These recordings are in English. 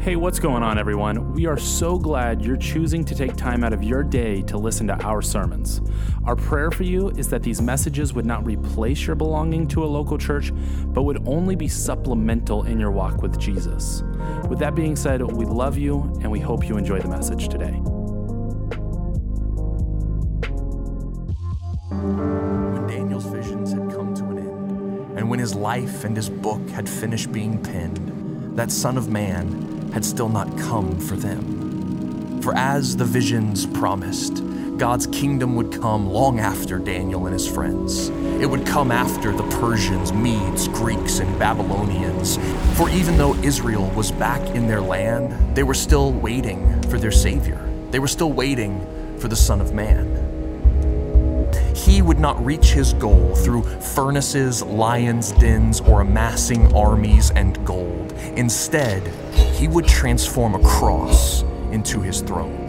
Hey, what's going on, everyone? We are so glad you're choosing to take time out of your day to listen to our sermons. Our prayer for you is that these messages would not replace your belonging to a local church, but would only be supplemental in your walk with Jesus. With that being said, we love you and we hope you enjoy the message today. When Daniel's visions had come to an end, and when his life and his book had finished being penned, that Son of Man had still not come for them. For as the visions promised, God's kingdom would come long after Daniel and his friends. It would come after the Persians, Medes, Greeks, and Babylonians. For even though Israel was back in their land, they were still waiting for their Savior. They were still waiting for the Son of Man. He would not reach his goal through furnaces, lions' dens, or amassing armies and gold. Instead, he would transform a cross into his throne.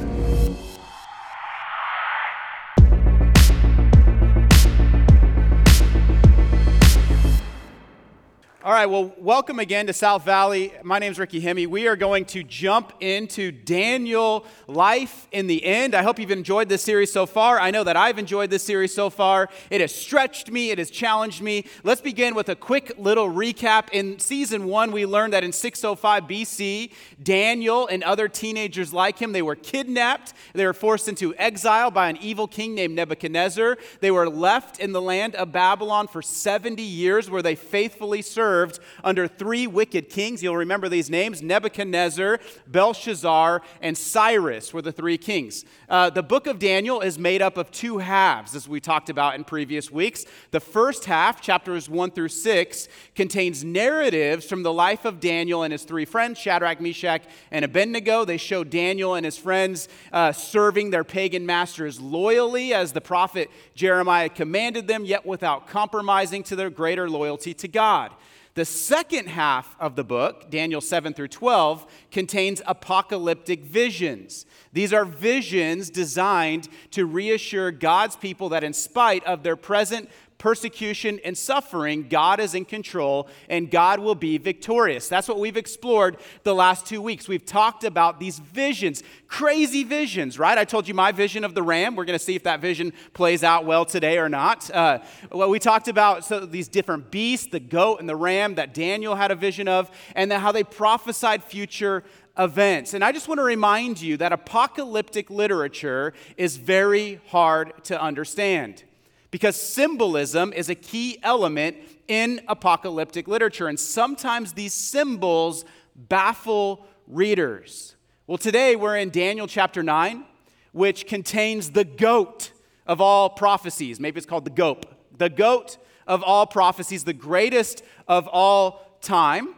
Right, well, welcome again to South Valley. My name is Ricky Hemme. We are going to jump into Daniel life in the end. I hope you've enjoyed this series so far. I know that I've enjoyed this series so far. It has stretched me, it has challenged me. Let's begin with a quick little recap. In season one, we learned that in 605 BC, Daniel and other teenagers like him, they were kidnapped. They were forced into exile by an evil king named Nebuchadnezzar. They were left in the land of Babylon for 70 years where they faithfully served served under three wicked kings. You'll remember these names Nebuchadnezzar, Belshazzar, and Cyrus were the three kings. Uh, the book of Daniel is made up of two halves, as we talked about in previous weeks. The first half, chapters 1 through 6, contains narratives from the life of Daniel and his three friends, Shadrach, Meshach, and Abednego. They show Daniel and his friends uh, serving their pagan masters loyally as the prophet Jeremiah commanded them, yet without compromising to their greater loyalty to God. The second half of the book, Daniel 7 through 12, contains apocalyptic visions. These are visions designed to reassure God's people that, in spite of their present persecution, and suffering, God is in control and God will be victorious. That's what we've explored the last two weeks. We've talked about these visions, crazy visions, right? I told you my vision of the ram. We're going to see if that vision plays out well today or not. Uh, well, we talked about so these different beasts, the goat and the ram that Daniel had a vision of, and then how they prophesied future events. And I just want to remind you that apocalyptic literature is very hard to understand because symbolism is a key element in apocalyptic literature. And sometimes these symbols baffle readers. Well, today we're in Daniel chapter 9, which contains the goat of all prophecies. Maybe it's called the goat. The goat of all prophecies, the greatest of all time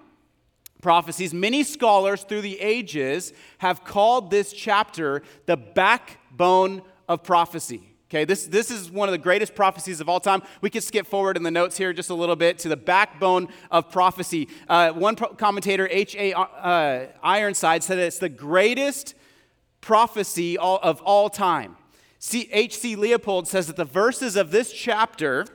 prophecies. Many scholars through the ages have called this chapter the backbone of prophecy. Okay, this, this is one of the greatest prophecies of all time. We could skip forward in the notes here just a little bit to the backbone of prophecy. Uh, one pro- commentator, H.A. Uh, Ironside, said it's the greatest prophecy all, of all time. H.C. Leupold says that the verses of this chapter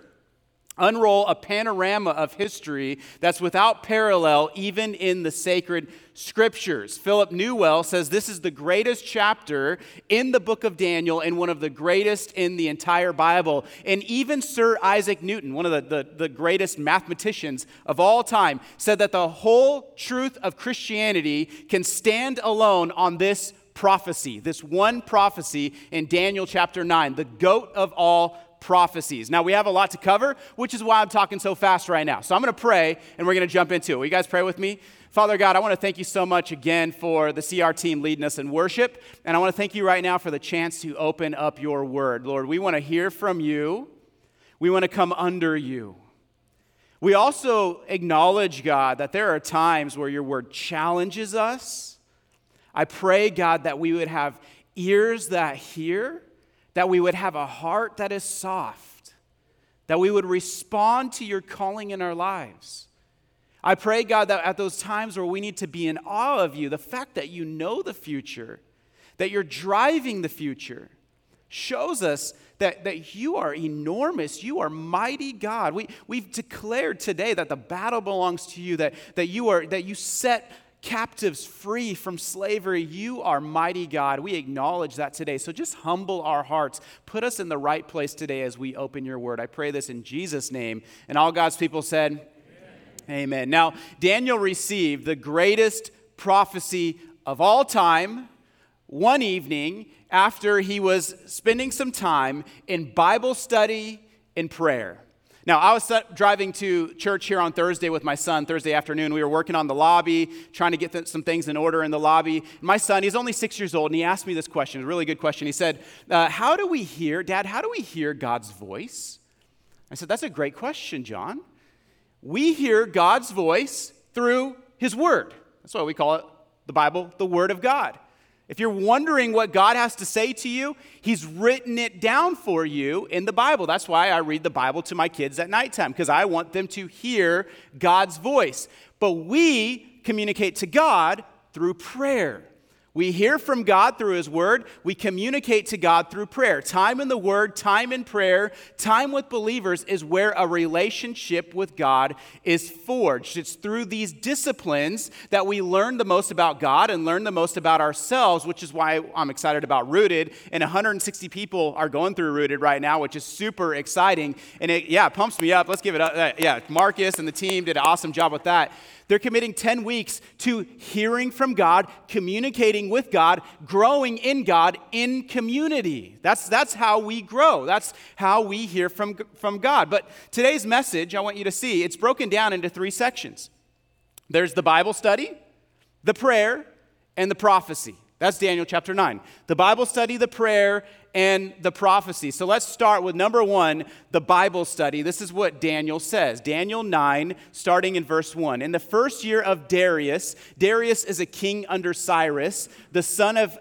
unroll a panorama of history that's without parallel even in the sacred scriptures. Philip Newell says this is the greatest chapter in the book of Daniel and one of the greatest in the entire Bible. And even Sir Isaac Newton, one of the, the, the greatest mathematicians of all time, said that the whole truth of Christianity can stand alone on this prophecy, this one prophecy in Daniel chapter 9, the goat of all prophecies. Now, we have a lot to cover, which is why I'm talking so fast right now. So I'm going to pray and we're going to jump into it. Will you guys pray with me? Father God, I want to thank you so much again for the CR team leading us in worship. And I want to thank you right now for the chance to open up your word. Lord, we want to hear from you, we want to come under you. We also acknowledge, God, that there are times where your word challenges us. I pray, God, that we would have ears that hear that we would have a heart that is soft, that we would respond to your calling in our lives. I pray, God, that at those times where we need to be in awe of you, the fact that you know the future, that you're driving the future, shows us that, that you are enormous. You are mighty God. We, we've declared today that the battle belongs to you, that, that, you are, that you set captives free from slavery. You are mighty God. We acknowledge that today. So just humble our hearts. Put us in the right place today as we open your word. I pray this in Jesus' name. And all God's people said, Amen. Amen. Now, Daniel received the greatest prophecy of all time one evening after he was spending some time in Bible study and prayer. Now, I was driving to church here on Thursday with my son, Thursday afternoon. We were working on the lobby, trying to get th- some things in order in the lobby. My son, he's only six years old, and he asked me this question, a really good question. He said, uh, How do we hear, Dad, how do we hear God's voice? I said, That's a great question, John. We hear God's voice through His Word. That's why we call it the Bible, the Word of God. If you're wondering what God has to say to you, He's written it down for you in the Bible. That's why I read the Bible to my kids at nighttime, because I want them to hear God's voice. But we communicate to God through prayer. We hear from God through His Word. We communicate to God through prayer. Time in the Word, time in prayer, time with believers is where a relationship with God is forged. It's through these disciplines that we learn the most about God and learn the most about ourselves, which is why I'm excited about Rooted. And 160 people are going through Rooted right now, which is super exciting. And it, yeah, pumps me up. Let's give it up. Uh, yeah, Marcus and the team did an awesome job with that. They're committing 10 weeks to hearing from God, communicating with God, growing in God in community. That's, that's how we grow. That's how we hear from, from God. But today's message, I want you to see, it's broken down into three sections there's the Bible study, the prayer, and the prophecy. That's Daniel chapter 9. The Bible study, the prayer, and the prophecy. So let's start with number one, the Bible study. This is what Daniel says. Daniel 9, starting in verse 1. In the first year of Darius, Darius is a king under Cyrus, the son of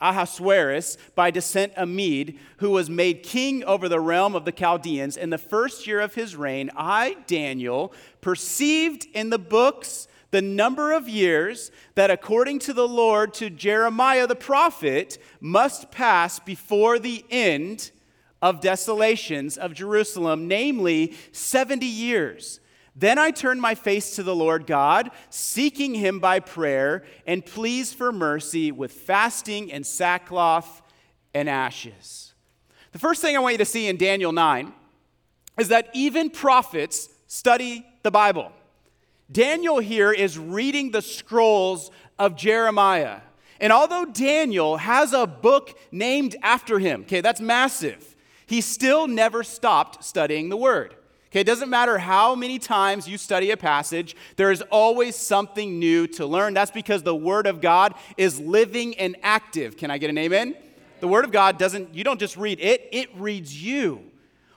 Ahasuerus, by descent a Mede, who was made king over the realm of the Chaldeans. In the first year of his reign, I, Daniel, perceived in the books the number of years that, according to the Lord, to Jeremiah the prophet, must pass before the end of desolations of Jerusalem, namely 70 years. Then I turned my face to the Lord God, seeking him by prayer and pleas for mercy with fasting and sackcloth and ashes. The first thing I want you to see in Daniel 9 is that even prophets study the Bible. Daniel here is reading the scrolls of Jeremiah. And although Daniel has a book named after him, okay, that's massive, he still never stopped studying the word. Okay, it doesn't matter how many times you study a passage, there is always something new to learn. That's because the Word of God is living and active. Can I get an amen? The Word of God doesn't, you don't just read it, it reads you.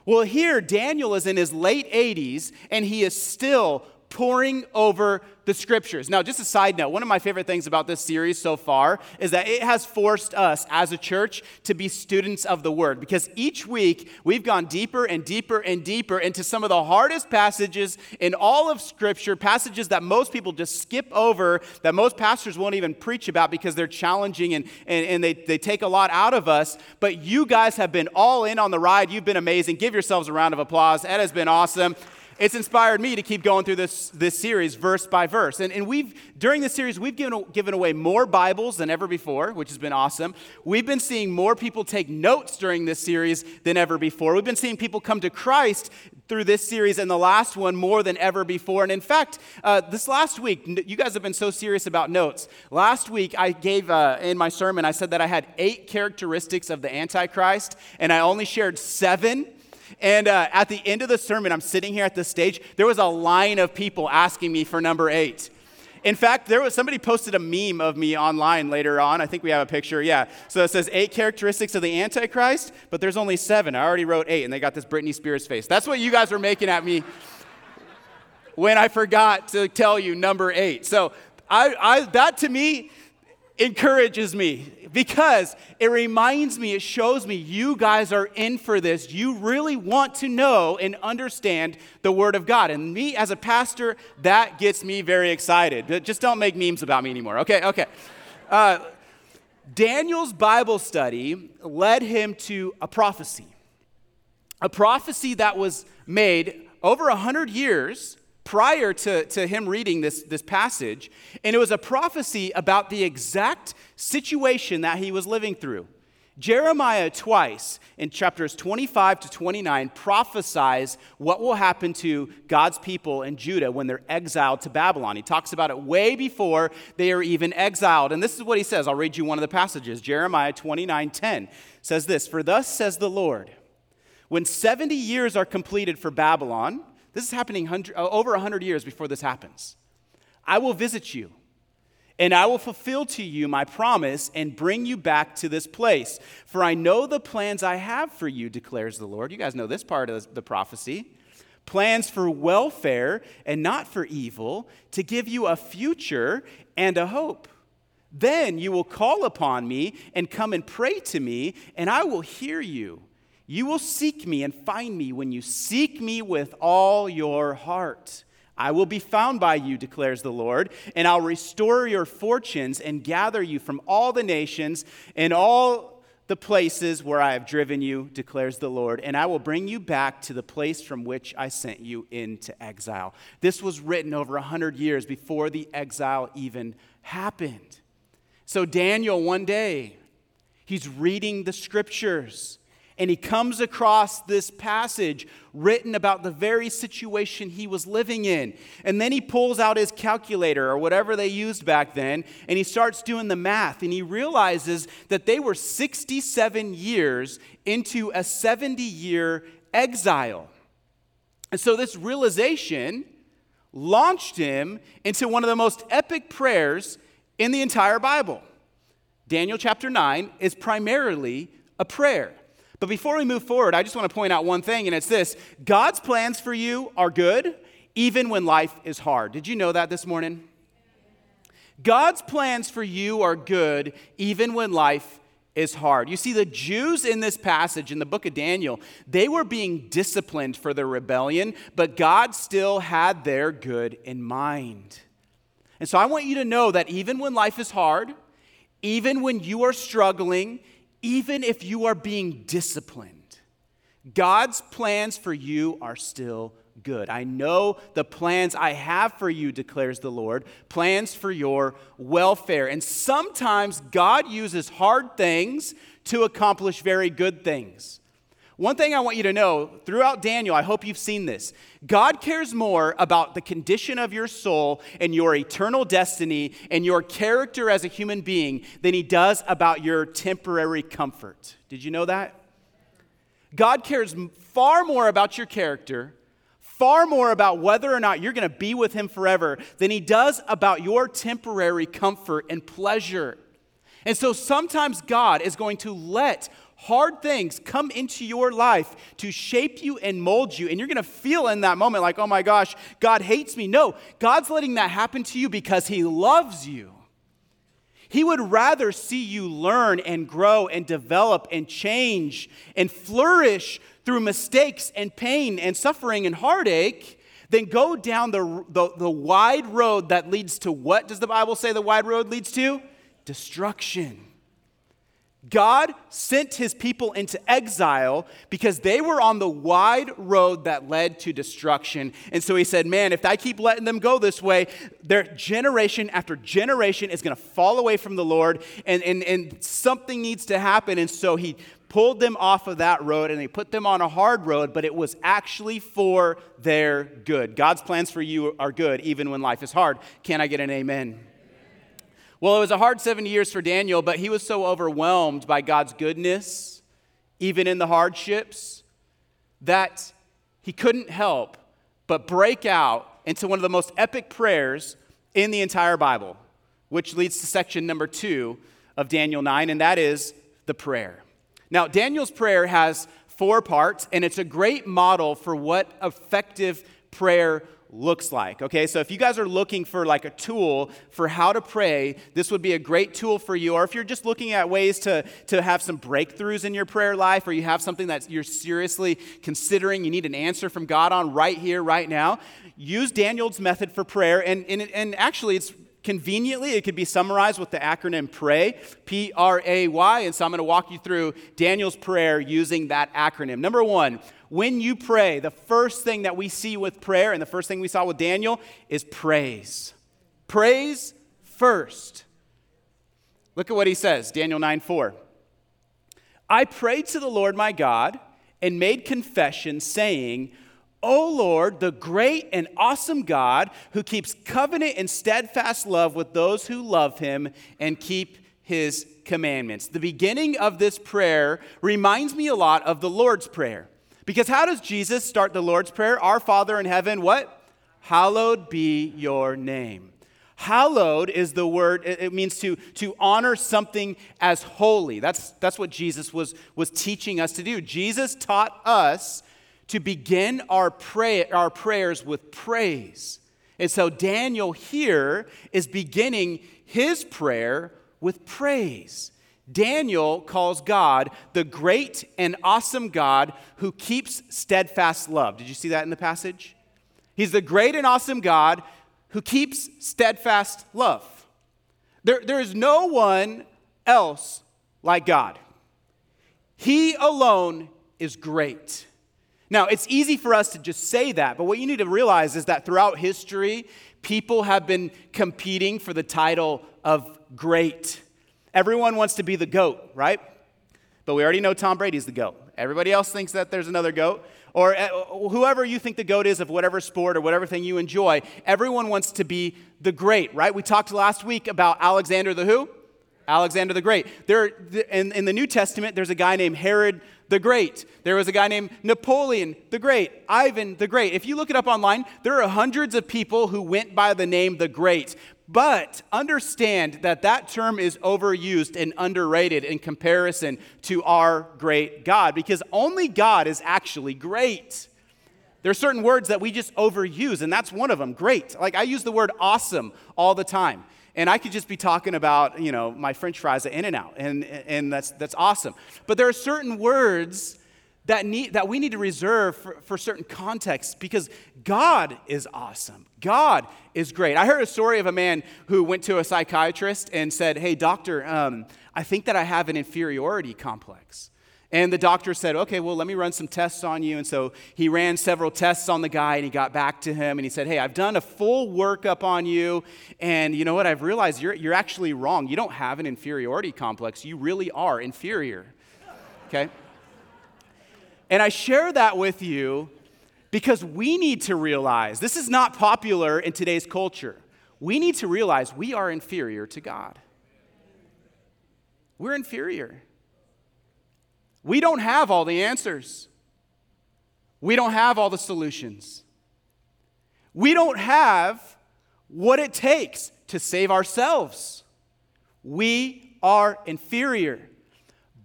Well, here, Daniel is in his late 80s and he is still poring over the scriptures. Now, just a side note, one of my favorite things about this series so far is that it has forced us as a church to be students of the word because each week we've gone deeper and deeper and deeper into some of the hardest passages in all of scripture, passages that most people just skip over, that most pastors won't even preach about because they're challenging and, and, and they, they take a lot out of us. But you guys have been all in on the ride. You've been amazing. Give yourselves a round of applause. Ed has been awesome it's inspired me to keep going through this, this series verse by verse. And, and we've, during this series, we've given, given away more Bibles than ever before, which has been awesome. We've been seeing more people take notes during this series than ever before. We've been seeing people come to Christ through this series and the last one more than ever before. And in fact, uh, this last week, you guys have been so serious about notes. Last week, I gave uh, in my sermon, I said that I had eight characteristics of the Antichrist, and I only shared seven and uh, at the end of the sermon, I'm sitting here at the stage. There was a line of people asking me for number eight. In fact, there was somebody posted a meme of me online later on. I think we have a picture. Yeah. So it says eight characteristics of the Antichrist, but there's only seven. I already wrote eight, and they got this Britney Spears face. That's what you guys were making at me when I forgot to tell you number eight. So I, I that to me encourages me because it reminds me, it shows me you guys are in for this. You really want to know and understand the Word of God. And me as a pastor, that gets me very excited. Just don't make memes about me anymore. Okay, okay. Uh, Daniel's Bible study led him to a prophecy, a prophecy that was made over a hundred years prior to, to him reading this, this passage, and it was a prophecy about the exact situation that he was living through. Jeremiah, twice in chapters 25 to 29, prophesies what will happen to God's people in Judah when they're exiled to Babylon. He talks about it way before they are even exiled. And this is what he says. I'll read you one of the passages. Jeremiah 29 10 says this For thus says the Lord, when 70 years are completed for Babylon, this is happening uh, over 100 years before this happens, I will visit you and I will fulfill to you my promise and bring you back to this place. For I know the plans I have for you, declares the Lord. You guys know this part of the prophecy plans for welfare and not for evil, to give you a future and a hope. Then you will call upon me and come and pray to me, and I will hear you. You will seek me and find me when you seek me with all your heart. I will be found by you, declares the Lord, and I'll restore your fortunes and gather you from all the nations and all the places where I have driven you, declares the Lord, and I will bring you back to the place from which I sent you into exile. This was written over a hundred years before the exile even happened. So, Daniel, one day, he's reading the scriptures and he comes across this passage written about the very situation he was living in. And then he pulls out his calculator or whatever they used back then, and he starts doing the math. And he realizes that they were 67 years into a 70 year exile. And so this realization launched him into one of the most epic prayers in the entire Bible. Daniel chapter 9 is primarily a prayer. But before we move forward, I just want to point out one thing, and it's this God's plans for you are good, even when life is hard. Did you know that this morning? God's plans for you are good, even when life is hard. You see, the Jews in this passage in the book of Daniel, they were being disciplined for their rebellion, but God still had their good in mind. And so I want you to know that even when life is hard, even when you are struggling, even if you are being disciplined, God's plans for you are still good. I know the plans I have for you, declares the Lord, plans for your welfare. And sometimes God uses hard things to accomplish very good things. One thing I want you to know throughout Daniel, I hope you've seen this. God cares more about the condition of your soul and your eternal destiny and your character as a human being than he does about your temporary comfort. Did you know that? God cares far more about your character, far more about whether or not you're going to be with him forever than he does about your temporary comfort and pleasure. And so sometimes God is going to let hard things come into your life to shape you and mold you. And you're going to feel in that moment like, oh my gosh, God hates me. No, God's letting that happen to you because He loves you. He would rather see you learn and grow and develop and change and flourish through mistakes and pain and suffering and heartache than go down the, the, the wide road that leads to what does the Bible say the wide road leads to? Destruction. God sent his people into exile because they were on the wide road that led to destruction. And so he said, Man, if I keep letting them go this way, their generation after generation is going to fall away from the Lord, and, and, and something needs to happen. And so he pulled them off of that road and he put them on a hard road, but it was actually for their good. God's plans for you are good, even when life is hard. Can I get an amen? Well, it was a hard 70 years for Daniel, but he was so overwhelmed by God's goodness, even in the hardships, that he couldn't help but break out into one of the most epic prayers in the entire Bible, which leads to section number two of Daniel 9, and that is the prayer. Now, Daniel's prayer has four parts, and it's a great model for what effective prayer looks like. Okay, so if you guys are looking for like a tool for how to pray, this would be a great tool for you. Or if you're just looking at ways to, to have some breakthroughs in your prayer life, or you have something that you're seriously considering, you need an answer from God on right here, right now, use Daniel's method for prayer. And, and, and actually, it's conveniently, it could be summarized with the acronym PRAY, P R A Y. And so I'm going to walk you through Daniel's prayer using that acronym. Number one, when you pray, the first thing that we see with prayer and the first thing we saw with Daniel is praise. Praise first. Look at what he says Daniel 9 4. I prayed to the Lord my God and made confession, saying, O Lord, the great and awesome God who keeps covenant and steadfast love with those who love him and keep his commandments. The beginning of this prayer reminds me a lot of the Lord's Prayer. Because how does Jesus start the Lord's Prayer? Our Father in heaven, what? Hallowed be your name. Hallowed is the word, it means to, to honor something as holy. That's, that's what Jesus was, was teaching us to do. Jesus taught us to begin our, pray, our prayers with praise. And so Daniel here is beginning his prayer with praise. Daniel calls God the great and awesome God who keeps steadfast love. Did you see that in the passage? He's the great and awesome God who keeps steadfast love. There, there is no one else like God. He alone is great. Now, it's easy for us to just say that, but what you need to realize is that throughout history, people have been competing for the title of great. Everyone wants to be the GOAT, right? But we already know Tom Brady's the GOAT. Everybody else thinks that there's another GOAT. Or uh, whoever you think the GOAT is of whatever sport or whatever thing you enjoy, everyone wants to be the great, right? We talked last week about Alexander the who? Alexander the Great. There, in, in the New Testament, there's a guy named Herod the Great. There was a guy named Napoleon the Great, Ivan the Great. If you look it up online, there are hundreds of people who went by the name the Great. But understand that that term is overused and underrated in comparison to our great God because only God is actually great. There are certain words that we just overuse, and that's one of them great. Like I use the word awesome all the time. And I could just be talking about, you know, my french fries at In-N-Out, and, and that's, that's awesome. But there are certain words that, need, that we need to reserve for, for certain contexts because God is awesome. God is great. I heard a story of a man who went to a psychiatrist and said, Hey, doctor, um, I think that I have an inferiority complex. And the doctor said, Okay, well, let me run some tests on you. And so he ran several tests on the guy and he got back to him and he said, Hey, I've done a full workup on you. And you know what? I've realized you're, you're actually wrong. You don't have an inferiority complex. You really are inferior. Okay? And I share that with you because we need to realize this is not popular in today's culture. We need to realize we are inferior to God. We're inferior. We don't have all the answers. We don't have all the solutions. We don't have what it takes to save ourselves. We are inferior.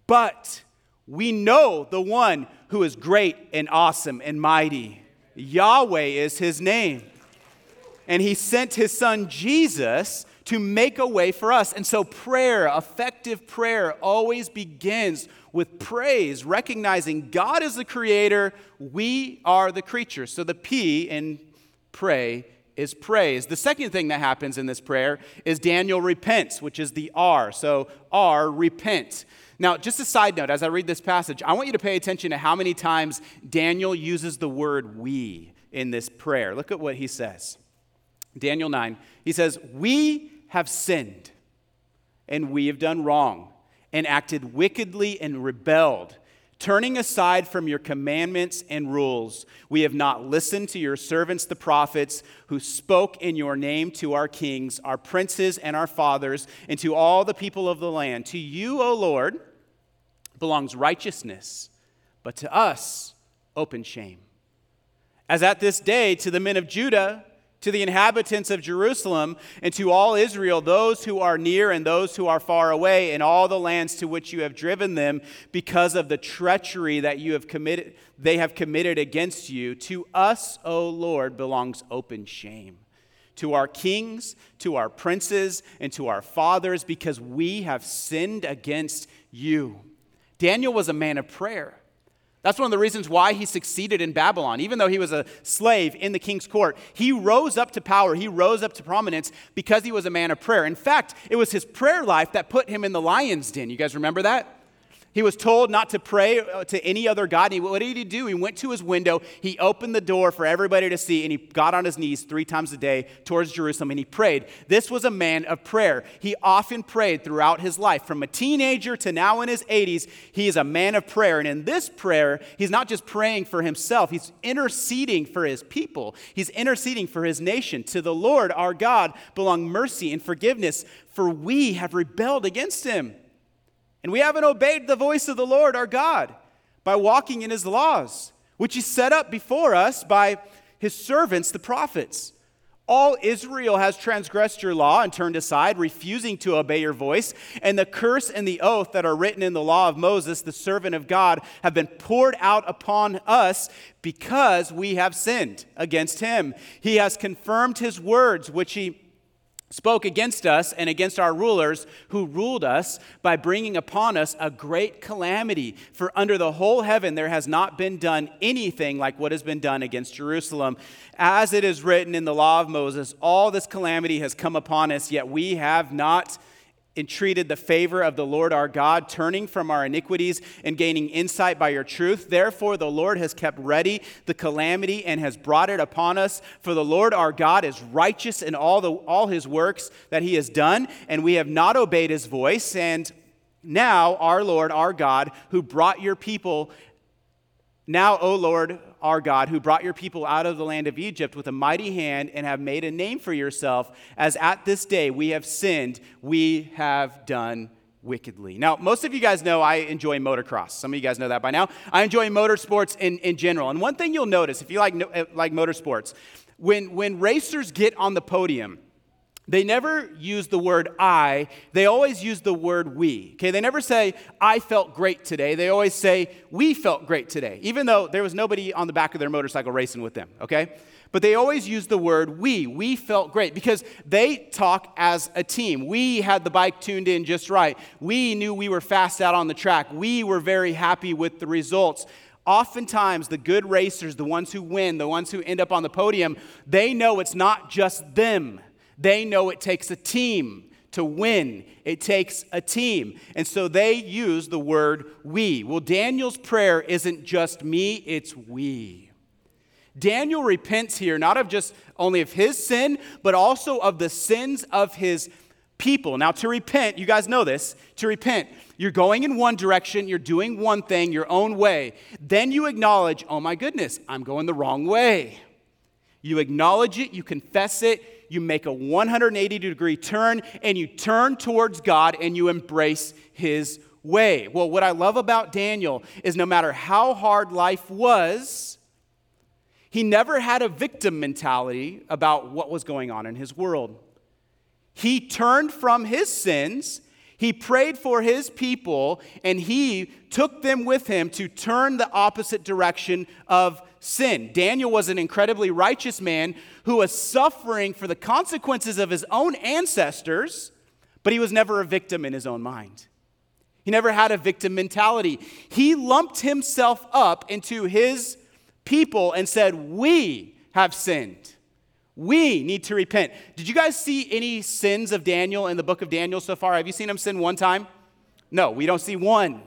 But we know the one who is great and awesome and mighty. Yahweh is his name. And he sent his son Jesus to make a way for us. And so, prayer, effective prayer, always begins with praise, recognizing God is the creator, we are the creatures. So, the P in pray is praise. The second thing that happens in this prayer is Daniel repents, which is the R. So, R, repent. Now, just a side note, as I read this passage, I want you to pay attention to how many times Daniel uses the word we in this prayer. Look at what he says. Daniel 9, he says, We have sinned, and we have done wrong, and acted wickedly and rebelled. Turning aside from your commandments and rules, we have not listened to your servants, the prophets, who spoke in your name to our kings, our princes, and our fathers, and to all the people of the land. To you, O Lord, belongs righteousness, but to us, open shame. As at this day, to the men of Judah, to the inhabitants of Jerusalem and to all Israel, those who are near and those who are far away, in all the lands to which you have driven them, because of the treachery that you have committed, they have committed against you. To us, O Lord, belongs open shame. To our kings, to our princes, and to our fathers, because we have sinned against you. Daniel was a man of prayer. That's one of the reasons why he succeeded in Babylon. Even though he was a slave in the king's court, he rose up to power, he rose up to prominence because he was a man of prayer. In fact, it was his prayer life that put him in the lion's den. You guys remember that? He was told not to pray uh, to any other God. And what did he do? He went to his window, he opened the door for everybody to see, and he got on his knees three times a day towards Jerusalem and he prayed. This was a man of prayer. He often prayed throughout his life. From a teenager to now in his 80s, he is a man of prayer. And in this prayer, he's not just praying for himself, he's interceding for his people, he's interceding for his nation. To the Lord our God belong mercy and forgiveness, for we have rebelled against him. And we haven't obeyed the voice of the Lord our God by walking in his laws, which he set up before us by his servants, the prophets. All Israel has transgressed your law and turned aside, refusing to obey your voice. And the curse and the oath that are written in the law of Moses, the servant of God, have been poured out upon us because we have sinned against him. He has confirmed his words, which he spoke against us and against our rulers who ruled us by bringing upon us a great calamity. For under the whole heaven there has not been done anything like what has been done against Jerusalem. As it is written in the law of Moses, all this calamity has come upon us, yet we have not entreated the favor of the Lord our God, turning from our iniquities and gaining insight by your truth. Therefore, the Lord has kept ready the calamity and has brought it upon us. For the Lord our God is righteous in all, the, all his works that he has done, and we have not obeyed his voice. And now, our Lord, our God, who brought your people, now, O Lord, our God, who brought your people out of the land of Egypt with a mighty hand and have made a name for yourself, as at this day we have sinned, we have done wickedly. Now, most of you guys know I enjoy motocross. Some of you guys know that by now. I enjoy motorsports in, in general. And one thing you'll notice if you like, eh, like motorsports, when, when racers get on the podium, they never use the word I, they always use the word we. Okay, they never say, I felt great today. They always say, we felt great today, even though there was nobody on the back of their motorcycle racing with them. Okay? But they always use the word we. We felt great because they talk as a team. We had the bike tuned in just right. We knew we were fast out on the track. We were very happy with the results. Oftentimes, the good racers, the ones who win, the ones who end up on the podium, they know it's not just them they know it takes a team to win. It takes a team. And so they use the word we. Well, Daniel's prayer isn't just me, it's we. Daniel repents here not of just only of his sin, but also of the sins of his people. Now, to repent, you guys know this, to repent, you're going in one direction, you're doing one thing your own way. Then you acknowledge, oh my goodness, I'm going the wrong way. You acknowledge it, you confess it, you make a 180 degree turn and you turn towards God and you embrace His way. Well, what I love about Daniel is no matter how hard life was, he never had a victim mentality about what was going on in his world. He turned from his sins, he prayed for his people, and he took them with him to turn the opposite direction of sin. Daniel was an incredibly righteous man who was suffering for the consequences of his own ancestors, but he was never a victim in his own mind. He never had a victim mentality. He lumped himself up into his people and said, We have sinned. We need to repent. Did you guys see any sins of Daniel in the book of Daniel so far? Have you seen him sin one time? No, we don't see one.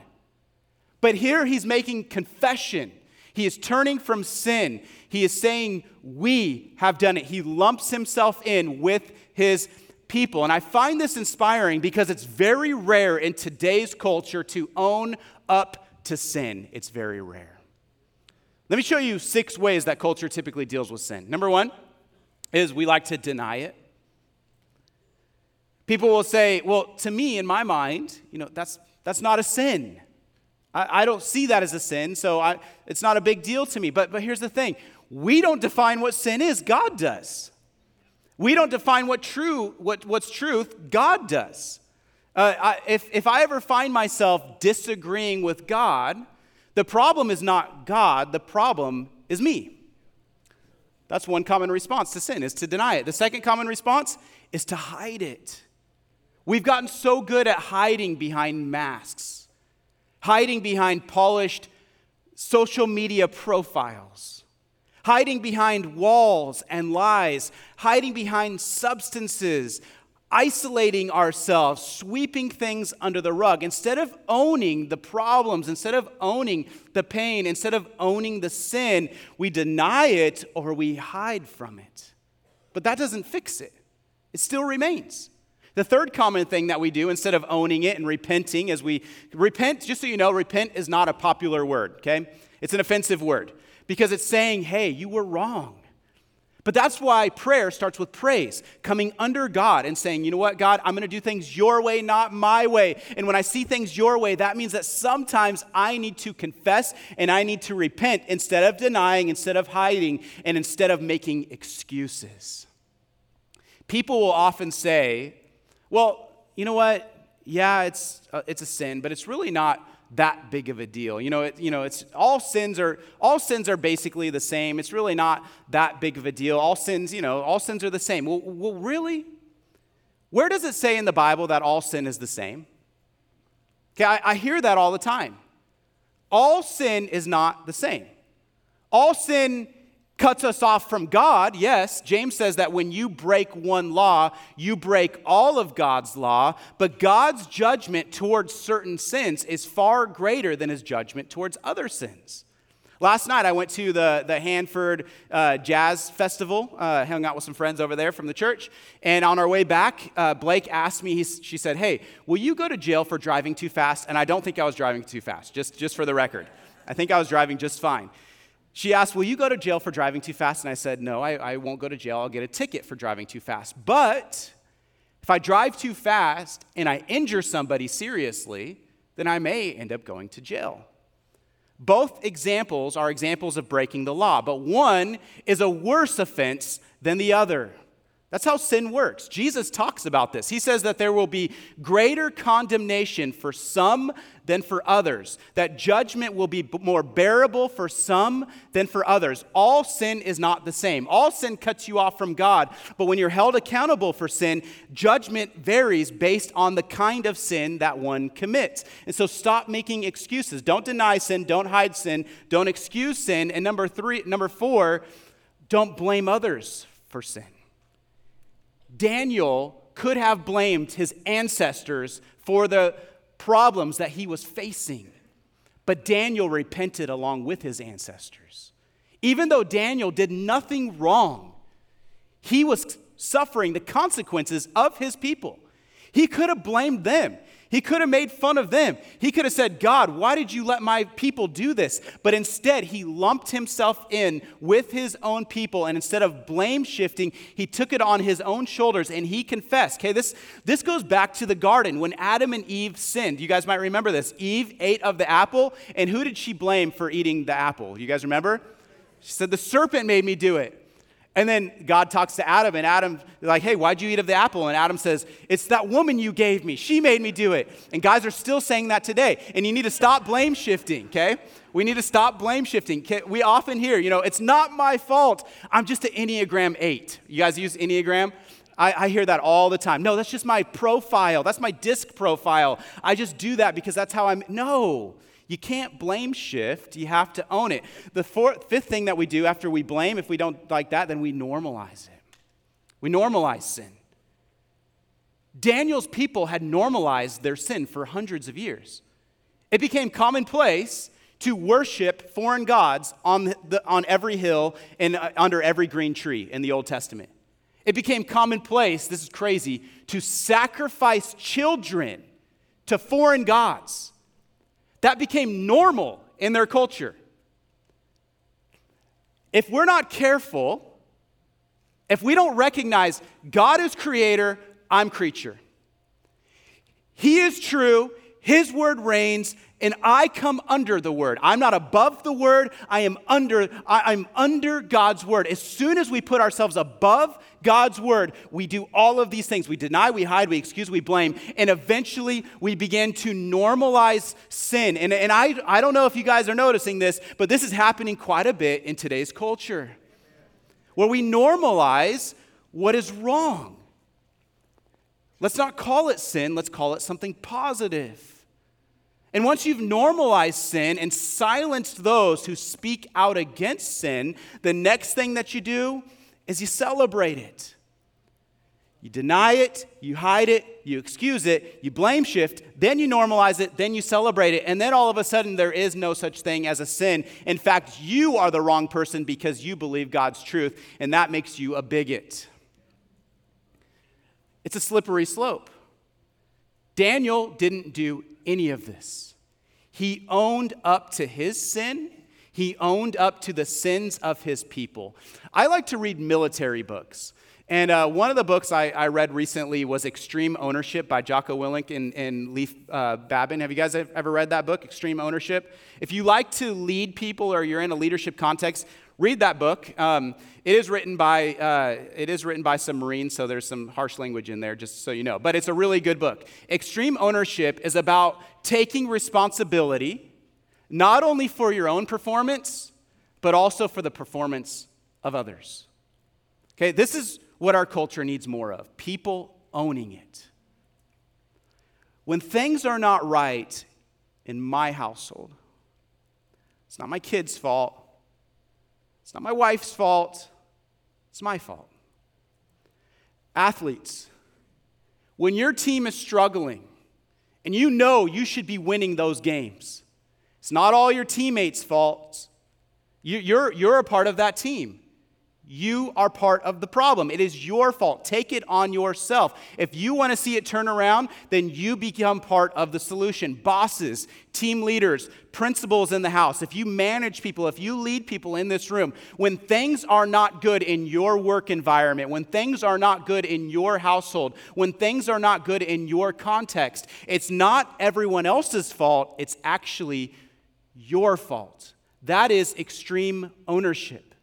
But here he's making confession. He is turning from sin. He is saying, We have done it. He lumps himself in with his people. And I find this inspiring because it's very rare in today's culture to own up to sin. It's very rare. Let me show you six ways that culture typically deals with sin. Number one is we like to deny it. People will say, well, to me, in my mind, you know, that's, that's not a sin. I, I don't see that as a sin, so I, it's not a big deal to me. But, but here's the thing we don't define what sin is, God does. We don't define what true, what, what's truth, God does. Uh, I, if, if I ever find myself disagreeing with God, the problem is not God, the problem is me. That's one common response to sin, is to deny it. The second common response is to hide it. We've gotten so good at hiding behind masks hiding behind polished social media profiles, hiding behind walls and lies, hiding behind substances, isolating ourselves, sweeping things under the rug. Instead of owning the problems, instead of owning the pain, instead of owning the sin, we deny it or we hide from it. But that doesn't fix it, it still remains. The third common thing that we do instead of owning it and repenting is we repent, just so you know, repent is not a popular word, okay? It's an offensive word because it's saying, hey, you were wrong. But that's why prayer starts with praise, coming under God and saying, you know what, God, I'm going to do things your way, not my way. And when I see things your way, that means that sometimes I need to confess and I need to repent instead of denying, instead of hiding, and instead of making excuses. People will often say, well, you know what? Yeah, it's, uh, it's a sin, but it's really not that big of a deal. You know, it, you know, it's all sins are all sins are basically the same. It's really not that big of a deal. All sins, you know, all sins are the same. Well, well really? Where does it say in the Bible that all sin is the same? Okay, I, I hear that all the time. All sin is not the same. All sin cuts us off from God, yes. James says that when you break one law, you break all of God's law, but God's judgment towards certain sins is far greater than his judgment towards other sins. Last night, I went to the, the Hanford uh, Jazz Festival, uh, hung out with some friends over there from the church. And on our way back, uh, Blake asked me, she said, Hey, will you go to jail for driving too fast? And I don't think I was driving too fast, just, just for the record. I think I was driving just fine. She asked, Will you go to jail for driving too fast? And I said, No, I, I won't go to jail. I'll get a ticket for driving too fast. But if I drive too fast and I injure somebody seriously, then I may end up going to jail. Both examples are examples of breaking the law, but one is a worse offense than the other. That's how sin works. Jesus talks about this. He says that there will be greater condemnation for some than for others, that judgment will be more bearable for some than for others. All sin is not the same. All sin cuts you off from God, but when you're held accountable for sin, judgment varies based on the kind of sin that one commits. And so stop making excuses. Don't deny sin, don't hide sin, don't excuse sin. And number 3, number 4, don't blame others for sin. Daniel could have blamed his ancestors for the problems that he was facing, but Daniel repented along with his ancestors. Even though Daniel did nothing wrong, he was suffering the consequences of his people. He could have blamed them. He could have made fun of them. He could have said, God, why did you let my people do this? But instead, he lumped himself in with his own people. And instead of blame shifting, he took it on his own shoulders and he confessed. Okay, this, this goes back to the garden when Adam and Eve sinned. You guys might remember this. Eve ate of the apple, and who did she blame for eating the apple? You guys remember? She said, The serpent made me do it. And then God talks to Adam, and Adam, like, hey, why'd you eat of the apple? And Adam says, it's that woman you gave me. She made me do it. And guys are still saying that today. And you need to stop blame shifting, okay? We need to stop blame shifting. We often hear, you know, it's not my fault. I'm just an Enneagram 8. You guys use Enneagram? I, I, hear that all the time. No, that's just my profile. That's my disc profile. I just do that because that's how I'm. No, you can't blame shift, you have to own it. The fourth, fifth thing that we do after we blame, if we don't like that, then we normalize it. We normalize sin. Daniel's people had normalized their sin for hundreds of years. It became commonplace to worship foreign gods on, the, on every hill and uh, under every green tree in the Old Testament. It became commonplace, this is crazy, to sacrifice children to foreign gods. That became normal in their culture. If we're not careful, if we don't recognize God is creator, I'm creature. He is true, His word reigns, and I come under the word. I'm not above the word, I am under I, am under God's word. As soon as we put ourselves above God's word, we do all of these things. We deny, we hide, we excuse, we blame, and eventually we begin to normalize sin. And, and I, I don't know if you guys are noticing this, but this is happening quite a bit in today's culture. Where we normalize what is wrong. Let's not call it sin, let's call it something positive. And once you've normalized sin and silenced those who speak out against sin, the next thing that you do is you celebrate it. You deny it, you hide it, you excuse it, you blame shift, then you normalize it, then you celebrate it, and then all of a sudden there is no such thing as a sin. In fact, you are the wrong person because you believe God's truth, and that makes you a bigot. It's a slippery slope. Daniel didn't do any of this. He owned up to his sin. He owned up to the sins of his people. I like to read military books. And uh, one of the books I, I, read recently was Extreme Ownership by Jocko Willink and, and Leif uh, Babin. Have you guys ever read that book, Extreme Ownership? If you like to lead people or you're in a leadership context, read that book. Um, it is written by uh, it is written by some Marines, so there's some harsh language in there, just so you know. But it's a really good book. Extreme Ownership is about taking responsibility not only for your own performance, but also for the performance of others. Okay, this is what our culture needs more of people owning it. When things are not right in my household, it's not my kids' fault, it's not my wife's fault, it's my fault. Athletes, when your team is struggling and you know you should be winning those games, it's not all your teammates' faults. You're, you're a part of that team. You are part of the problem. It is your fault. Take it on yourself. If you want to see it turn around, then you become part of the solution. Bosses, team leaders, principals in the house, if you manage people, if you lead people in this room, when things are not good in your work environment, when things are not good in your household, when things are not good in your context, it's not everyone else's fault, it's actually your fault. That is extreme ownership.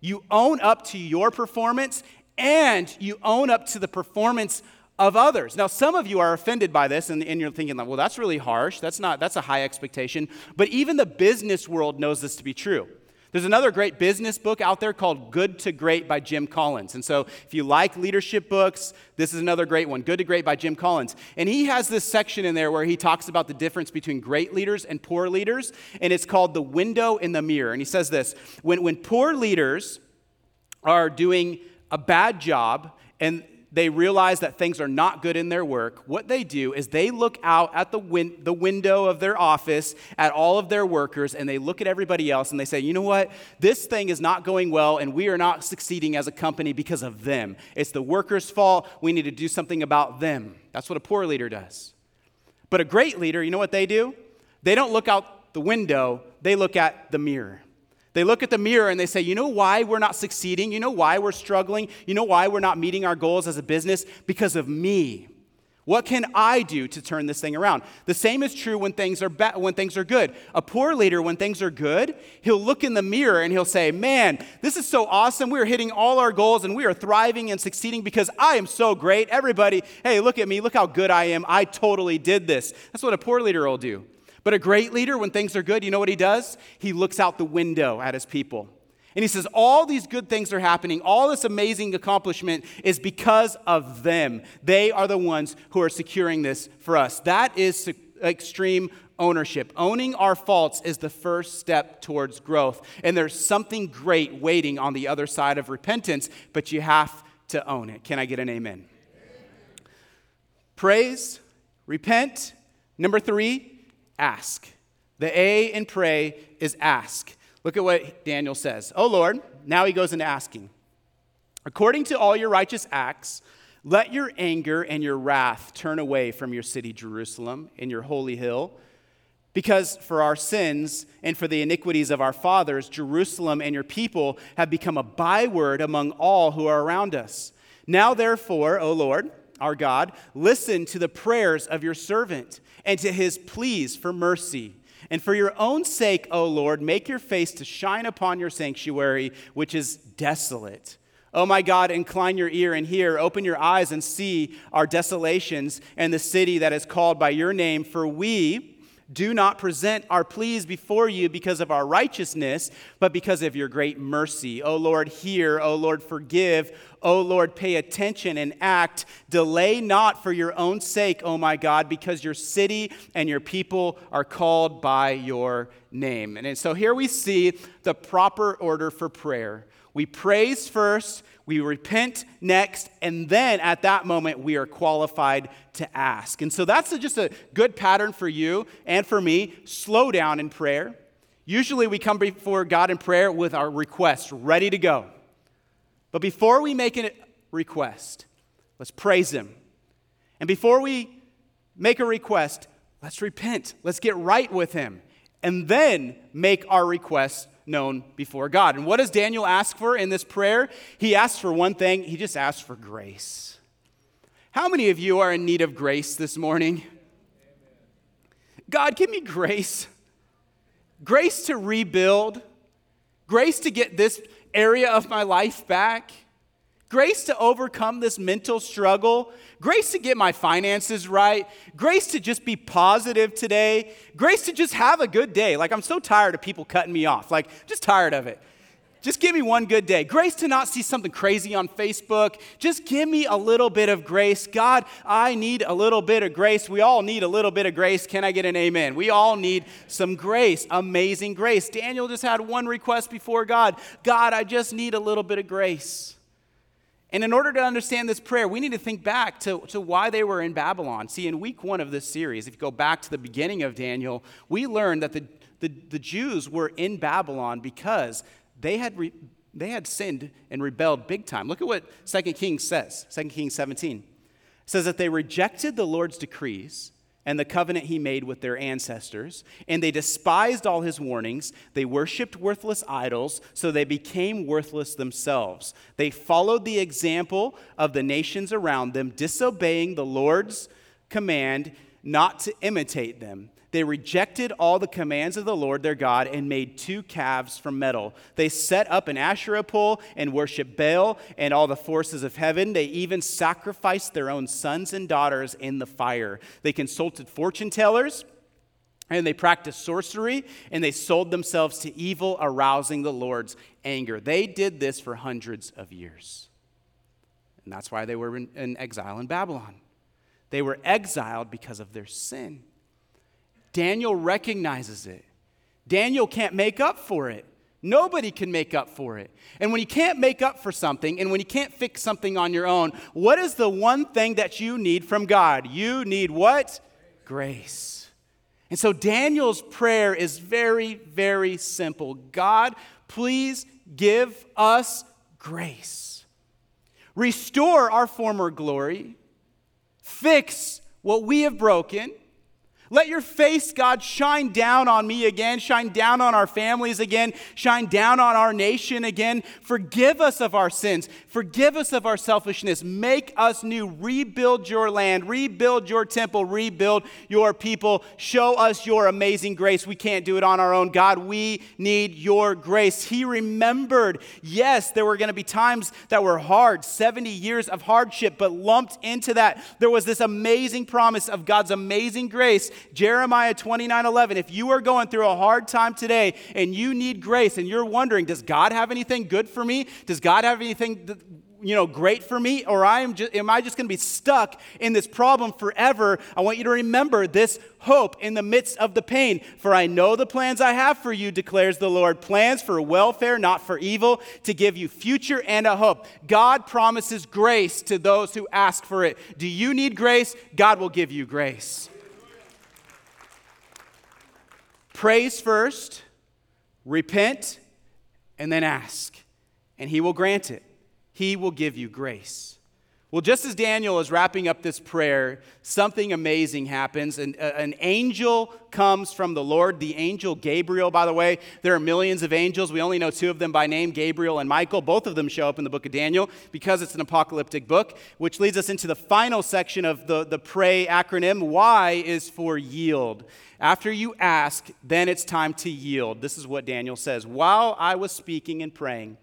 You own up to your performance and you own up to the performance of others. Now, some of you are offended by this and, and, you're thinking, well, that's really harsh. That's not, that's a high expectation. But even the business world knows this to be true. There's another great business book out there called Good to Great by Jim Collins. And so, if you like leadership books, this is another great one Good to Great by Jim Collins. And he has this section in there where he talks about the difference between great leaders and poor leaders. And it's called The Window in the Mirror. And he says this when, when poor leaders are doing a bad job and they realize that things are not good in their work, what they do is they look out at the, win- the window of their office at all of their workers and they look at everybody else and they say, you know what? This thing is not going well and we are not succeeding as a company because of them. It's the workers' fault. We need to do something about them. That's what a poor leader does. But a great leader, you know what they do? They don't look out the window, they look at the mirror. They look at the mirror and they say, You know why we're not succeeding? You know why we're struggling? You know why we're not meeting our goals as a business? Because of me. What can I do to turn this thing around? The same is true when things are ba- when things are good. A poor leader, when things are good, he'll look in the mirror and he'll say, "Man, this is so awesome. We are hitting all our goals and we are thriving and succeeding because I am so great. Everybody, hey, look at me. Look how good I am. I totally did this." That's what a poor leader will do. But a great leader, when things are good, you know what he does? He looks out the window at his people. And he says, All these good things are happening. All this amazing accomplishment is because of them. They are the ones who are securing this for us. That is extreme ownership. Owning our faults is the first step towards growth. And there's something great waiting on the other side of repentance, but you have to own it. Can I get an amen? Praise, repent. Number three, ask. The A in pray is ask. Look at what Daniel says. Oh Lord, now he goes into asking. According to all your righteous acts, let your anger and your wrath turn away from your city, Jerusalem, and your holy hill. Because for our sins and for the iniquities of our fathers, Jerusalem and your people have become a byword among all who are around us. Now, therefore, O Lord, our God, listen to the prayers of your servant and to his pleas for mercy. And for your own sake, O Lord, make your face to shine upon your sanctuary, which is desolate. O my God, incline your ear and hear. Open your eyes and see our desolations and the city that is called by your name. For we do not present our pleas before you because of our righteousness, but because of your great mercy. O Lord, hear. O Lord, forgive. O Lord, pay attention and act. Delay not for your own sake, O my God, because your city and your people are called by your name. And so here we see the proper order for prayer. We praise first, we repent next, and then at that moment, we are qualified to ask. And so that's just a good pattern for you and for me. Slow down in prayer. Usually, we come before God in prayer with our request ready to go. But before we make a request, let's praise Him. And before we make a request, let's repent. Let's get right with Him. And then make our request known before God. And what does Daniel ask for in this prayer? He asks for one thing, he just asks for grace. How many of you are in need of grace this morning? God, give me grace. Grace to rebuild, grace to get this area of my life back, grace to overcome this mental struggle, grace to get my finances right, grace to just be positive today, grace to just have a good day. Like, I'm so tired of people cutting me off, like, just tired of it. Just give me one good day. Grace to not see something crazy on Facebook. Just give me a little bit of grace. God, I need a little bit of grace. We all need a little bit of grace. Can I get an amen? We all need some grace, amazing grace. Daniel just had one request before God God, I just need a little bit of grace. And in order to understand this prayer, we need to think back to, to why they were in Babylon. See, in week one of this series, if you go back to the beginning of Daniel, we learned that the, the, the Jews were in Babylon because they had, re, they had sinned and rebelled big time. Look at what 2 Kings says 2 Kings 17. It says that they rejected the Lord's decrees and the covenant he made with their ancestors, and they despised all his warnings. They worshiped worthless idols, so they became worthless themselves. They followed the example of the nations around them, disobeying the Lord's command not to imitate them. They rejected all the commands of the Lord their God and made two calves from metal. They set up an Asherah pole and worshiped Baal and all the forces of heaven. They even sacrificed their own sons and daughters in the fire. They consulted fortune tellers and they practiced sorcery and they sold themselves to evil, arousing the Lord's anger. They did this for hundreds of years. And that's why they were in, exile in Babylon. They were exiled because of their sin. Daniel recognizes it. Daniel can't make up for it. Nobody can make up for it. And when you can't make up for something and when you can't fix something on your own, what is the one thing that you need from God? You need what? Grace. And so Daniel's prayer is very, very simple God, please give us grace. Restore our former glory. Fix what we have broken let your face, God, shine down on me again, shine down on our families again, shine down on our nation again. Forgive us of our sins. Forgive us of our selfishness. Make us new. Rebuild your land. Rebuild your temple. Rebuild your people. Show us your amazing grace. We can't do it on our own. God, we need your grace. He remembered, yes, there were going to be times that were hard, 70 years of hardship, but lumped into that, there was this amazing promise of God's amazing grace Jeremiah 29 11. If you are going through a hard time today and you need grace and you're wondering, does God have anything good for me? Does God have anything you know great for me or I am, just, am I just going to be stuck in this problem forever? I want you to remember this hope in the midst of the pain. For I know the plans I have for you, declares the Lord plans for welfare, not for evil, to give you future and a hope. God promises grace to those who ask for it. Do you need grace? God will give you grace. Praise first, repent, and then ask, and he will grant it. He will give you grace. Well, just as Daniel is wrapping up this prayer, something amazing happens. and uh, an angel comes from the Lord, the angel Gabriel, by the way. There are millions of angels. We only know two of them by name, Gabriel and Michael. Both of them show up in the book of Daniel because it's an apocalyptic book, which leads us into the final section of the, the pray acronym. Y is for yield. After you ask, then it's time to yield. This is what Daniel says. While I was speaking and praying,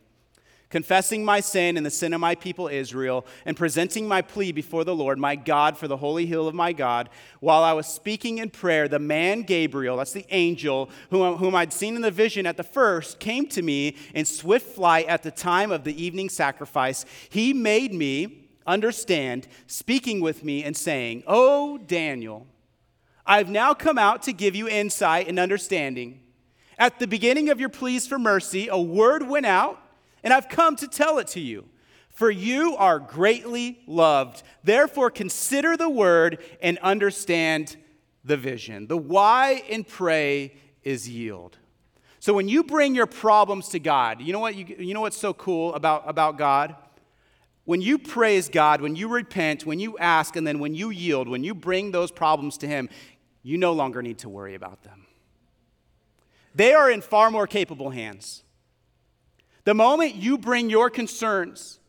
confessing my sin and the sin of my people Israel, and presenting my plea before the Lord, my God, for the holy hill of my God, while I was speaking in prayer, the man Gabriel, that's the angel whom, I'd seen in the vision at the first, came to me in swift flight at the time of the evening sacrifice. He made me understand, speaking with me and saying, Oh, Daniel, I've now come out to give you insight and understanding. At the beginning of your pleas for mercy, a word went out, and I've come to tell it to you. For you are greatly loved. Therefore, consider the word and understand the vision. The why in pray is yield. So when you bring your problems to God, you know what you, you know what's so cool about, about God? When you praise God, when you repent, when you ask, and then when you yield, when you bring those problems to Him, you no longer need to worry about them. They are in far more capable hands. The moment you bring your concerns,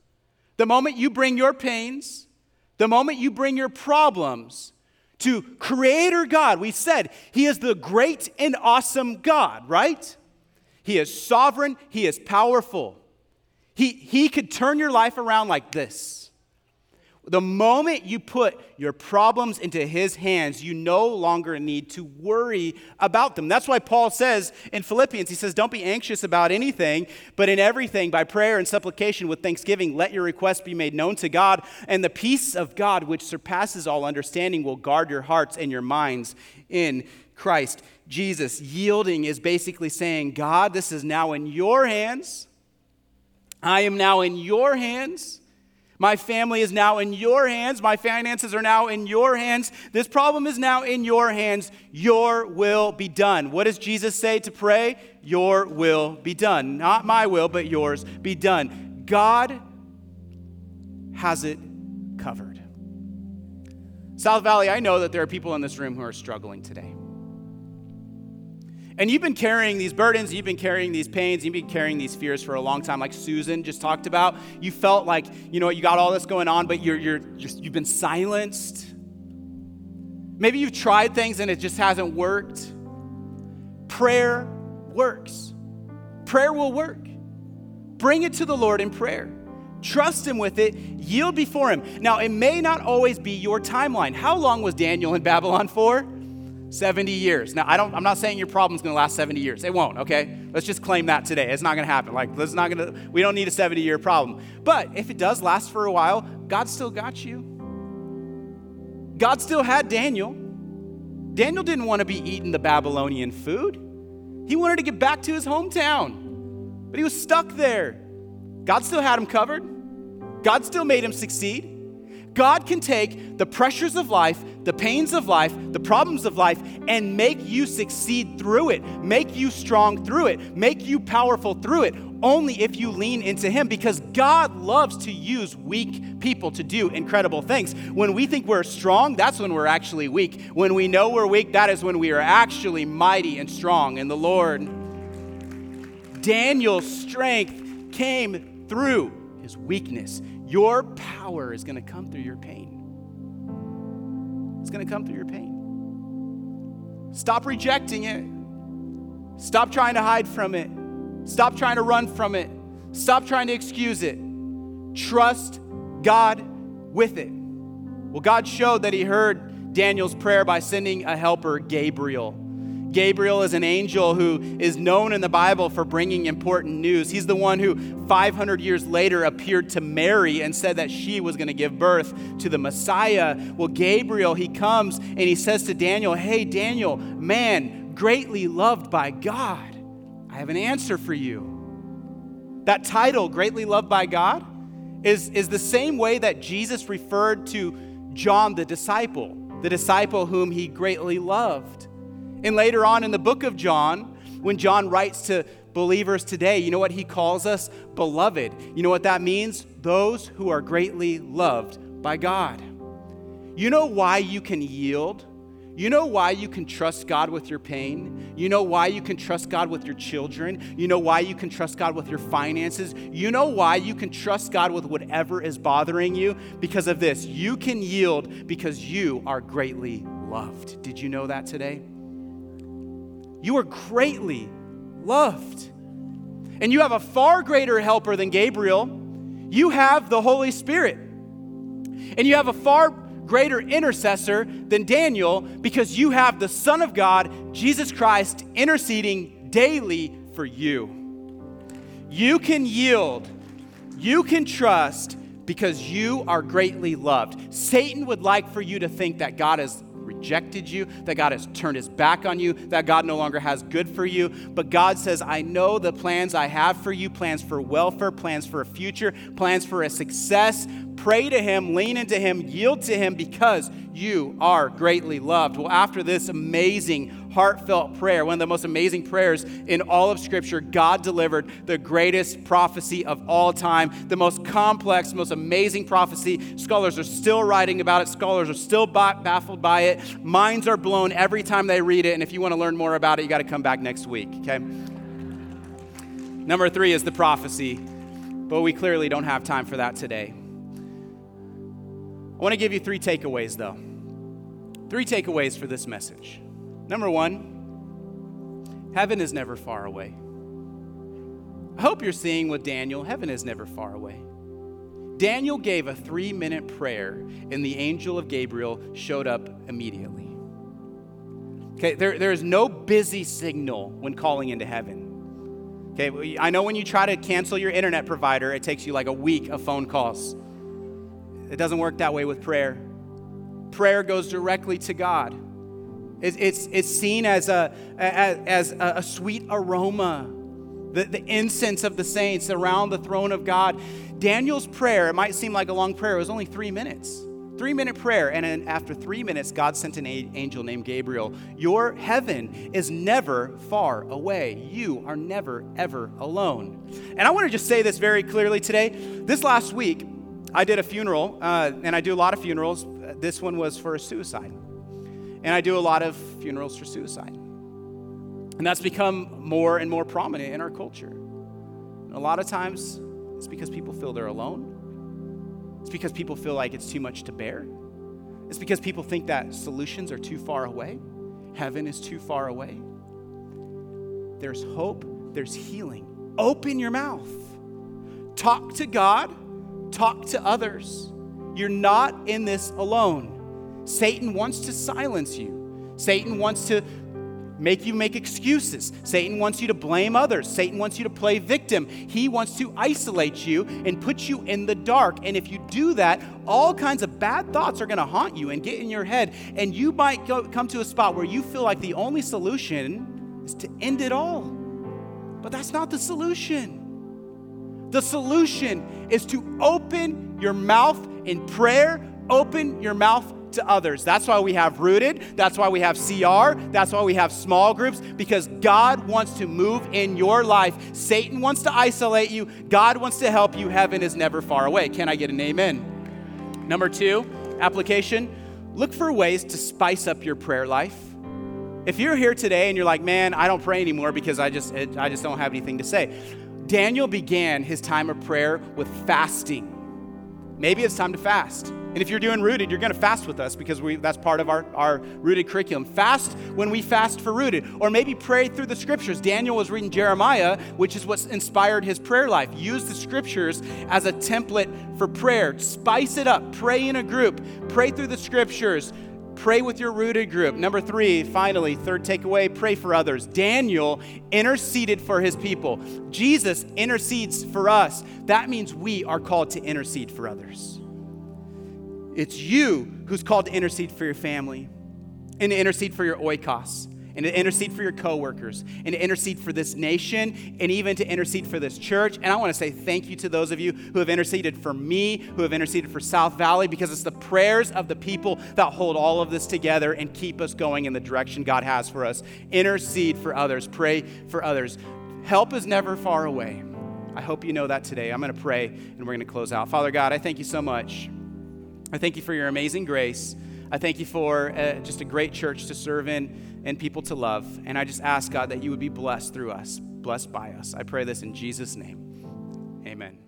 the moment you bring your pains, the moment you bring your problems to Creator God, we said He is the great and awesome God, right? He is sovereign, He is powerful. He, he could turn your life around like this. The moment you put your problems into His hands, you no longer need to worry about them. That's why Paul says in Philippians, he says, Don't be anxious about anything, but in everything, by prayer and supplication with thanksgiving, let your requests be made known to God, and the peace of God, which surpasses all understanding, will guard your hearts and your minds in Christ Jesus. Yielding is basically saying, God, this is now in your hands. I am now in your hands. My family is now in your hands. My finances are now in your hands. This problem is now in your hands. Your will be done. What does Jesus say to pray? Your will be done. Not my will, but yours be done. God has it covered. South Valley, I know that there are people in this room who are struggling today. And you've been carrying these burdens, you've been carrying these pains, you've been carrying these fears for a long time, like Susan just talked about. You felt like, you know, you got all this going on, but you're, you're just, you've been silenced. Maybe you've tried things and it just hasn't worked. Prayer works. Prayer will work. Bring it to the Lord in prayer. Trust Him with it, yield before Him. Now, it may not always be your timeline. How long was Daniel in Babylon for? 70 years. Now, I don't, I'm not saying your problem's gonna last 70 years. It won't, okay? Let's just claim that today. It's not gonna happen. Like, let's not gonna, we don't need a 70 year problem. But if it does last for a while, God still got you. God still had Daniel. Daniel didn't want to be eating the Babylonian food, he wanted to get back to his hometown. But he was stuck there. God still had him covered, God still made him succeed. God can take the pressures of life, the pains of life, the problems of life, and make you succeed through it, make you strong through it, make you powerful through it, only if you lean into Him because God loves to use weak people to do incredible things. When we think we're strong, that's when we're actually weak. When we know we're weak, that is when we are actually mighty and strong in the Lord. Daniel's strength came through his weakness. Your power is going to come through your pain. It's going to come through your pain. Stop rejecting it. Stop trying to hide from it. Stop trying to run from it. Stop trying to excuse it. Trust God with it. Well, God showed that He heard Daniel's prayer by sending a helper, Gabriel. Gabriel is an angel who is known in the Bible for bringing important news. He's the one who 500 years later appeared to Mary and said that she was going to give birth to the Messiah. Well, Gabriel, he comes and he says to Daniel, Hey, Daniel, man, greatly loved by God, I have an answer for you. That title, Greatly Loved by God, is, is the same way that Jesus referred to John the disciple, the disciple whom he greatly loved. And later on in the book of John, when John writes to believers today, you know what he calls us? Beloved. You know what that means? Those who are greatly loved by God. You know why you can yield? You know why you can trust God with your pain? You know why you can trust God with your children? You know why you can trust God with your finances? You know why you can trust God with whatever is bothering you? Because of this. You can yield because you are greatly loved. Did you know that today? You are greatly loved. And you have a far greater helper than Gabriel. You have the Holy Spirit. And you have a far greater intercessor than Daniel because you have the Son of God, Jesus Christ, interceding daily for you. You can yield, you can trust because you are greatly loved. Satan would like for you to think that God is rejected you, that God has turned his back on you, that God no longer has good for you. But God says, I know the plans I have for you plans for welfare, plans for a future, plans for a success. Pray to him, lean into him, yield to him because you are greatly loved. Well, after this amazing, heartfelt prayer, one of the most amazing prayers in all of Scripture, God delivered the greatest prophecy of all time, the most complex, most amazing prophecy. Scholars are still writing about it, scholars are still baffled by it. Minds are blown every time they read it. And if you want to learn more about it, you got to come back next week, okay? Number three is the prophecy, but we clearly don't have time for that today. I want to give you three takeaways, though. Three takeaways for this message. Number one, heaven is never far away. I hope you're seeing with Daniel, heaven is never far away. Daniel gave a three minute prayer, and the angel of Gabriel showed up immediately. Okay, there, there is no busy signal when calling into heaven. Okay, I know when you try to cancel your internet provider, it takes you like a week of phone calls. It doesn't work that way with prayer prayer goes directly to God. It's, it's, it's seen as a, as, as a sweet aroma, the, the incense of the saints around the throne of God. Daniel's prayer, it might seem like a long prayer, it was only three minutes. Three minute prayer, and then after three minutes, God sent an angel named Gabriel. Your heaven is never far away. You are never, ever alone. And I want to just say this very clearly today. This last week, I did a funeral, uh, and I do a lot of funerals. This one was for a suicide. And I do a lot of funerals for suicide. And that's become more and more prominent in our culture. And a lot of times, it's because people feel they're alone. It's because people feel like it's too much to bear. It's because people think that solutions are too far away, heaven is too far away. There's hope, there's healing. Open your mouth, talk to God Talk to others. You're not in this alone. Satan wants to silence you. Satan wants to make you make excuses. Satan wants you to blame others. Satan wants you to play victim. He wants to isolate you and put you in the dark. And if you do that, all kinds of bad thoughts are going to haunt you and get in your head. And you might go, come to a spot where you feel like the only solution is to end it all. But that's not the solution. The solution is to open your mouth in prayer, open your mouth to others. That's why we have rooted. That's why we have CR. That's why we have small groups because God wants to move in your life. Satan wants to isolate you. God wants to help you. Heaven is never far away. Can I get an amen? Number two, application look for ways to spice up your prayer life. If you're here today and you're like, man, I don't pray anymore because I just, I just don't have anything to say Daniel began his time of prayer with fasting. Maybe it's time to fast. And if you're doing rooted, you're going to fast with us because we, that's part of our, our rooted curriculum. Fast when we fast for rooted. Or maybe pray through the scriptures. Daniel was reading Jeremiah, which is what inspired his prayer life. Use the scriptures as a template for prayer. Spice it up. Pray in a group. Pray through the scriptures. Pray with your rooted group. Number three, finally, third takeaway, pray for others. Daniel interceded for his people. Jesus intercedes for us. That means we are called to intercede for others. It's you who's called to intercede for your family and to intercede for your oikos and to intercede for your coworkers and to intercede for this nation and even to intercede for this church. And I want to say thank you to those of you who have interceded for me, who have interceded for South Valley, because it's the prayers of the people that hold all of this together and keep us going in the direction God has for us. Intercede for others, pray for others. Help is never far away. I hope you know that today. I'm going to pray and we're going to close out. Father God, I thank you so much. I thank you for your amazing grace. I thank you for uh, just a great church to serve in and people to love. And I just ask, God, that you would be blessed through us, blessed by us. I pray this in Jesus' name. Amen.